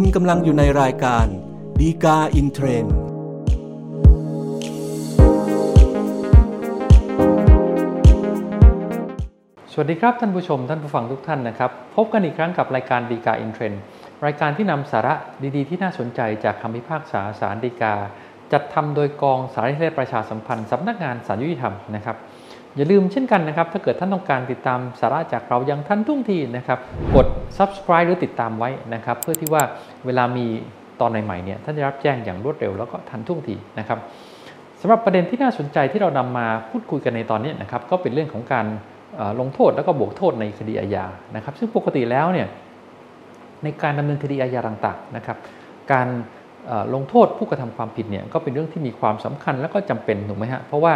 คุณกำลังอยู่ในรายการ ฎีกาอินเทรนด์สวัสดีครับท่านผู้ชมท่านผู้ฟังทุกท่านนะครับ พบกันอีกครั้งกับรายการฎีกาอินเทรนด์รายการที่นำสาระดีๆ ที่น่าสนใจจากคำพิพากษาศาลฎีกา จัดทำโดยกองสารนิเทศประชาสัมพันธ์สำนักงานศาลยุติธรรมนะครับ อย่าลืมเช่นกันนะครับ ถ้าเกิดท่านต้องการติดตามสาระจากเราอย่างทันท่วงทีนะครับ กด subscribe หรือติดตามไว้นะครับ เพื่อที่ว่าเวลามีตอนใหม่ๆเนี่ยท่านจะรับแจ้งอย่างรวดเร็วแล้วก็ทันท่วงทีนะครับสำหรับประเด็นที่น่าสนใจที่เรานำมาพูดคุยกันในตอนนี้นะครับก็เป็นเรื่องของการลงโทษแล้วก็บวกโทษในคดีอาญานะครับ ซึ่งปกติแล้วเนี่ยในการดำเนินคดีอาญาต่างๆนะครับ การลงโทษผู้กระทำความผิดเนี่ยก็เป็นเรื่องที่มีความสำคัญและก็จำเป็นถูกไหมฮะเพราะว่า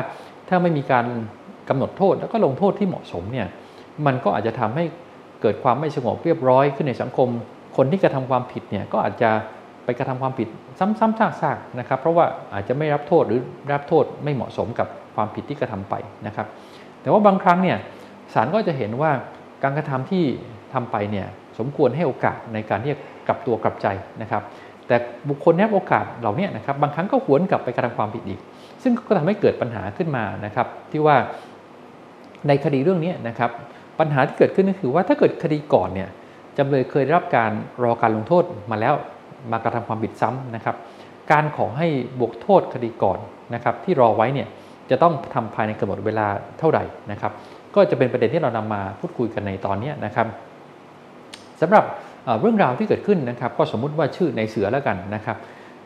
ถ้าไม่มีการ กำหนดโทษแล้วก็ลงโทษที่เหมาะสมเนี่ยมันก็อาจจะทำให้เกิดความไม่สงบเรียบร้อยขึ้นในสังคม คนที่กระทำความผิดเนี่ยก็อาจจะไปกระทำความผิดซ้ำๆซากๆนะครับ เพราะว่าอาจจะไม่รับโทษหรือรับโทษไม่เหมาะสมกับความผิดที่กระทำไปนะครับ แต่ว่าบางครั้งเนี่ยศาลก็จะเห็นว่าการกระทำที่ทำไปเนี่ยสมควรให้โอกาสในการที่จะกลับตัวกลับใจนะครับ แต่บุคคลได้โอกาสเหล่านี้นะครับบางครั้งก็หวนกลับไปกระทำความผิดอีก ซึ่งก็ทำให้เกิดปัญหาขึ้นมานะครับที่ว่า ในคดีเรื่องนี้นะครับปัญหาที่เกิดขึ้นก็คือว่าถ้าเกิดคดีก่อนเนี่ยจำเลยเคยรับการรอการลงโทษมาแล้วมากระทำความผิดซ้ำนะครับ การขอให้บวกโทษคดีก่อนนะครับที่รอไว้เนี่ยจะต้องทำภายในกำหนดเวลาเท่าไหร่นะครับ ก็จะเป็นประเด็นที่เรานำมาพูดคุยกันในตอนนี้นะครับสำหรับเรื่องราวที่เกิดขึ้นนะครับ ก็สมมุติว่าชื่อในเสือแล้วกันนะครับ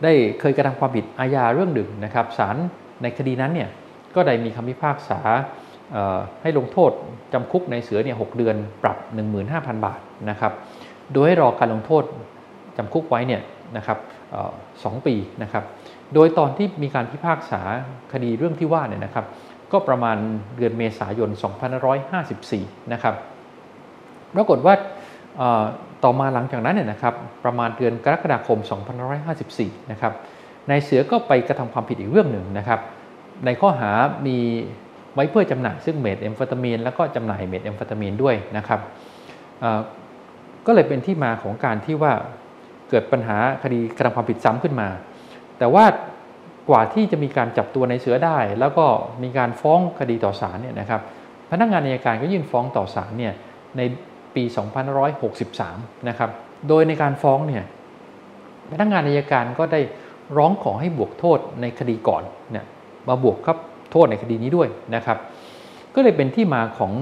ได้เคยกระทำความผิดอาญาเรื่องหนึ่งนะครับศาลในคดีนั้นเนี่ยก็ได้มีคำพิพากษา ให้ลงโทษจำคุกในเสือเนี่ยหเดือนปรับ 15,000 บาทนะครับ โดยให้รอการลงโทษจำคุกไว้เนี่ยนะครับสองปีนะครับ โดยตอนที่มีการพิพากษาคดีเรื่องที่ว่าเนี่ยนะครับ ก็ประมาณเดือนเมษายน 2554 นะครับ ปรากฏว่าต่อมาหลังจากนั้นเนี่ยนะครับ ประมาณเดือนกรกฎาคม 2554 นะครับนายเสือก็ไปกระทำความผิดอีกเรื่องหนึ่งนะครับ ในข้อหามี ไว้เพื่อจำหน่ายซึ่งเมทแอมเฟตามีนแล้วก็จำหน่ายเมทแอมเฟตามีนด้วยนะครับก็เลยเป็นที่มาของการที่ว่าเกิดปัญหาคดีกระทำความผิดซ้ำขึ้นมา แต่ว่ากว่าที่จะมีการจับตัวในเสือได้ แล้วก็มีการฟ้องคดีต่อศาลเนี่ยนะครับพนักงานอัยการก็ยื่นฟ้องต่อศาลเนี่ยในปี 2563 นะครับ โดยในการฟ้องเนี่ยพนักงานอัยการก็ได้ร้องขอให้บวกโทษในคดีก่อนเนี่ยมาบวกครับ โทษในคดีนี้ด้วยนะครับ ก็เลยเป็นที่มาของ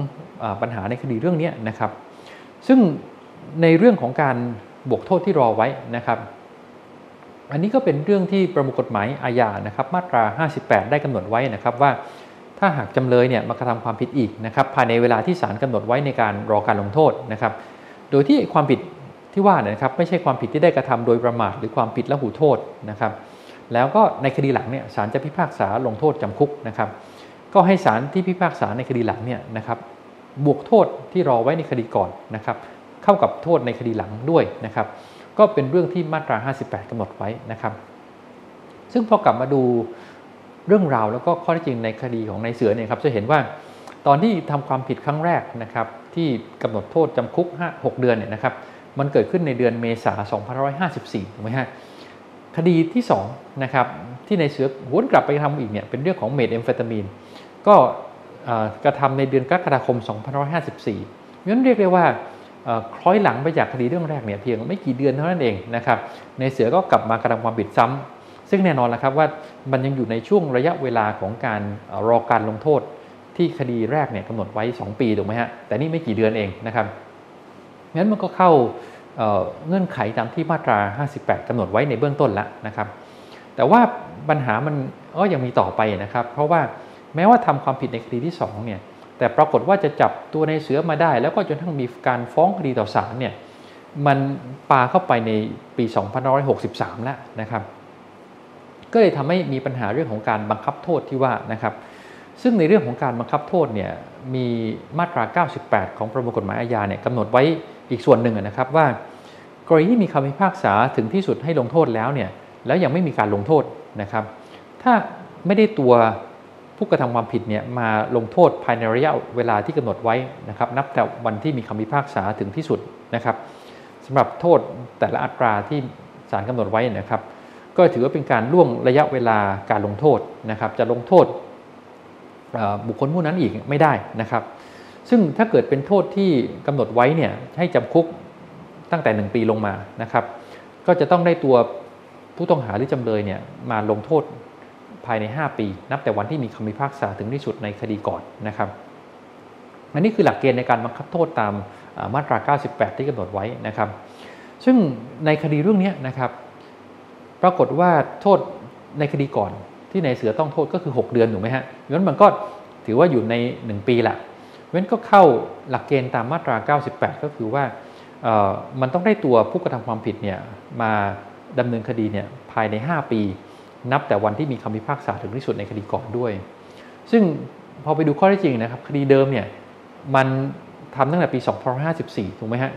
อปัญหาในคดีเรื่องนี้นะครับ ซึ่งในเรื่องของการบวกโทษที่รอไว้นะครับ อันนี้ก็เป็นเรื่องที่ประมวลกฎหมายอาญานะครับมาตรา 58 ได้กำหนดไว้นะครับว่าถ้าหากจำเลยเนี่ยมากระทำความผิดอีกนะครับภายในเวลาที่ศาลกำหนดไว้ในการรอการลงโทษนะครับ โดยที่ความผิดที่ว่านะครับไม่ใช่ความผิดที่ได้กระทำโดยประมาทหรือความผิดละหูโทษนะครับ แล้วก็ในคดีหลังเนี่ยศาลจะพิพากษาลงโทษจำคุกนะครับ ก็ให้ศาลที่พิพากษาในคดีหลังเนี่ยนะครับบวกโทษที่รอไว้ในคดีก่อนนะครับเข้ากับโทษในคดีหลังด้วยนะครับ ก็เป็นเรื่องที่มาตรา 58กำหนดไว้นะครับ ซึ่งพอกลับมาดูเรื่องราวแล้วก็ข้อที่จริงในคดีของนายเสือเนี่ยครับจะเห็นว่าตอนที่ทำความผิดครั้งแรกนะครับที่กำหนดโทษจำคุก 5 6 เดือนเนี่ยนะครับมันเกิดขึ้นในเดือนเมษายน2554ถูกไหมฮะ คดีที่2นะครับที่นายเสือวนกลับไปทำอีกเนี่ยเป็นเรื่องของเมทแอมเฟตามีนก็กระทำในเดือนกรกฎาคม 2554งั้นเรียกได้ว่าคล้อยหลังไปจากคดีเรื่องแรกเนี่ยเพียงไม่กี่เดือนเท่านั้นเองนะครับในเสือก็กลับมากระทำความผิดซ้ำซึ่งแน่นอนแล้วครับว่ามันยังอยู่ในช่วงระยะเวลาของการรอการลงโทษที่คดีแรกเนี่ยกำหนดไว้ 2 ปีถูกไหมฮะแต่นี่ไม่กี่เดือนเองนะครับงั้นมันก็เข้า เงื่อนไขตามที่มาตรา 58กำหนดไว้ในเบื้องต้นแล้วนะครับ แต่ว่าปัญหามันก็ยังมีต่อไปนะครับ เพราะว่าแม้ว่าทำความผิดในคดีที่2เนี่ยแต่ปรากฏว่าจะจับตัวในเสือมาได้ แล้วก็จนทั้งมีการฟ้องคดีต่อศาลเนี่ยมันปาเข้าไปในปี2563 แล้วนะครับ ก็เลยทำให้มีปัญหาเรื่องของการบังคับโทษที่ว่านะครับ ซึ่งในเรื่องของการบังคับโทษเนี่ยมีมาตรา 98 ของประมวลกฎหมายอาญาเนี่ยกำหนดไว้ อีกส่วนหนึ่งนะครับว่ากรณีที่มีคำพิพากษาถึงที่สุดให้ลงโทษแล้วเนี่ยแล้วยังไม่มีการลงโทษนะครับ ถ้าไม่ได้ตัวผู้กระทำความผิดเนี่ยมาลงโทษภายในระยะเวลาที่กำหนดไว้นะครับ นับแต่วันที่มีคำพิพากษาถึงที่สุดนะครับสำหรับโทษแต่ละอัตราที่ศาลกำหนดไว้นะครับ ก็ถือว่าเป็นการล่วงระยะเวลาการลงโทษนะครับ จะลงโทษบุคคลผู้นั้นอีกไม่ได้นะครับ ซึ่งถ้าเกิดเป็นโทษที่กำหนดไว้เนี่ยให้จำคุกตั้งแต่ 1 ปีลงมานะครับ ก็จะต้องได้ตัวผู้ต้องหาหรือจำเลยเนี่ยมาลงโทษภายใน 5 ปี นับแต่วันที่มีคำพิพากษาถึงที่สุดในคดีก่อนนะครับอันนี้คือหลักเกณฑ์ในการบังคับโทษตามมาตรา 98 ที่กำหนดไว้นะครับ ซึ่งในคดีเรื่องนี้นะครับ ปรากฏว่าโทษในคดีก่อนที่ในเสือต้องโทษก็คือ 6 เดือนถูกไหมฮะงั้นมันก็ถือว่าอยู่ใน 1 ปีแหละ เว้นก็เข้าหลักเกณฑ์ตามมาตรา 98 ก็คือว่ามันต้องได้ตัวผู้กระทำความผิดเนี่ยมาดำเนินคดีเนี่ยภายใน 5 ปี นับแต่วันที่มีคำพิพากษาถึงที่สุดในคดีก่อนด้วย ซึ่งพอไปดูข้อที่จริงนะครับ คดีเดิมเนี่ยมันทำตั้งแต่ปี 2554 ถูกไหมฮะ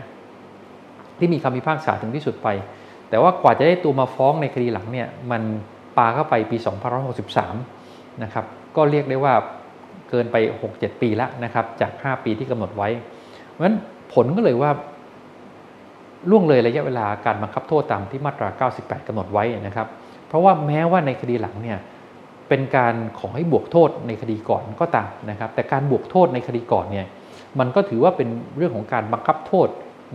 ที่มีคำพิพากษาถึงที่สุดไป แต่ว่ากว่าจะได้ตัวมาฟ้องในคดีหลังเนี่ยมันปาเข้าไปปี 2563 นะครับก็เรียกได้ว่า เกินไป 6-7 ปีแล้วนะครับ จาก 5 ปีที่กำหนดไว้เพราะฉะนั้นผลก็เลยว่าล่วงเลยระยะเวลาการบังคับโทษตามที่มาตรา 98กำหนดไว้นะครับ เพราะว่าแม้ว่าในคดีหลังเนี่ยเป็นการขอให้บวกโทษในคดีก่อนก็ตามนะครับ แต่การบวกโทษในคดีก่อนเนี่ยมันก็ถือว่าเป็นเรื่องของการบังคับโทษ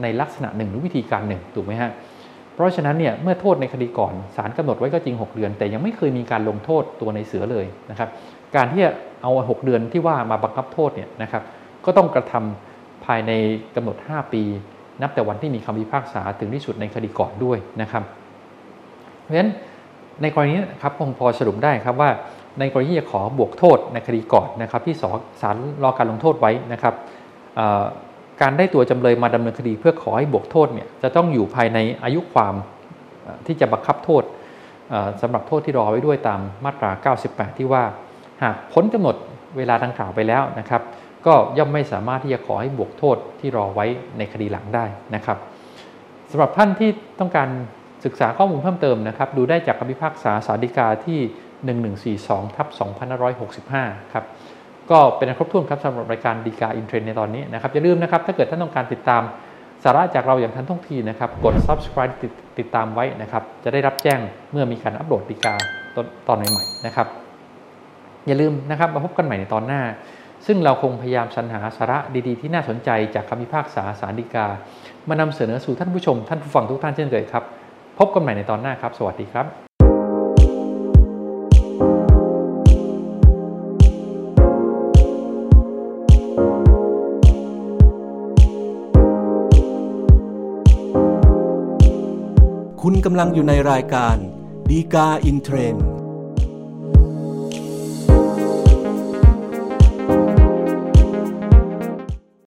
ในลักษณะหนึ่งหรือวิธีการหนึ่งถูกไหมฮะเพราะฉะนั้นเนี่ยเมื่อโทษในคดีก่อนศาลกำหนดไว้ก็จริง 6 เดือน แต่ยังไม่เคยมีการลงโทษตัวในเสือเลยนะครับ การที่จะเอา 6 เดือนที่ว่ามาบังคับโทษเนี่ยนะครับ ก็ต้องกระทำภายในกำหนด 5 ปี นับแต่วันที่มีคำพิพากษาถึงที่สุดในคดีก่อนด้วยนะครับ เพราะฉะนั้นในกรณีนี้ครับคงพอสรุปได้ครับว่า ในกรณีที่จะขอบวกโทษในคดีก่อนนะครับ ที่ศาลรอการลงโทษไว้นะครับการได้ตัวจำเลยมาดำเนินคดีเพื่อขอให้บวกโทษเนี่ยจะต้องอยู่ภายในอายุความที่จะบังคับโทษสำหรับโทษที่รอไว้ด้วยตามมาตรา 98 ที่ว่า หากพ้นกำหนดเวลาดังกล่าวไปแล้วนะครับ ก็ย่อมไม่สามารถที่จะขอให้บวกโทษที่รอไว้ในคดีหลังได้นะครับสำหรับท่านที่ต้องการศึกษาข้อมูลเพิ่มเติมนะครับ ดูได้จากคำพิพากษาสาริกาที่ 1142ทับ2565 ครับก็เป็นครบถ้วนครับสำหรับรายการดีกาอินเทรนในตอนนี้นะครับอย่าลืมนะครับถ้าเกิดท่านต้องการติดตามสาระจากเราอย่างทันท่วงทีนะครับ กด subscribe ติดตามไว้นะครับ จะได้รับแจ้งเมื่อมีการอัปโหลดดีกาตอนใหม่ๆนะครับ อย่าลืมนะครับมาพบกันใหม่ในตอนหน้า ซึ่งเราคงพยายามสรรหาสาระดีๆ ที่น่าสนใจจากคำพิพากษาสารดีกา มานำเสนอสู่ท่านผู้ชม ท่านผู้ฟังทุกท่านเช่นเคยครับ พบกันใหม่ในตอนหน้าครับ สวัสดีครับคุณกำลังอยู่ในรายการดีกาอินเทรนด์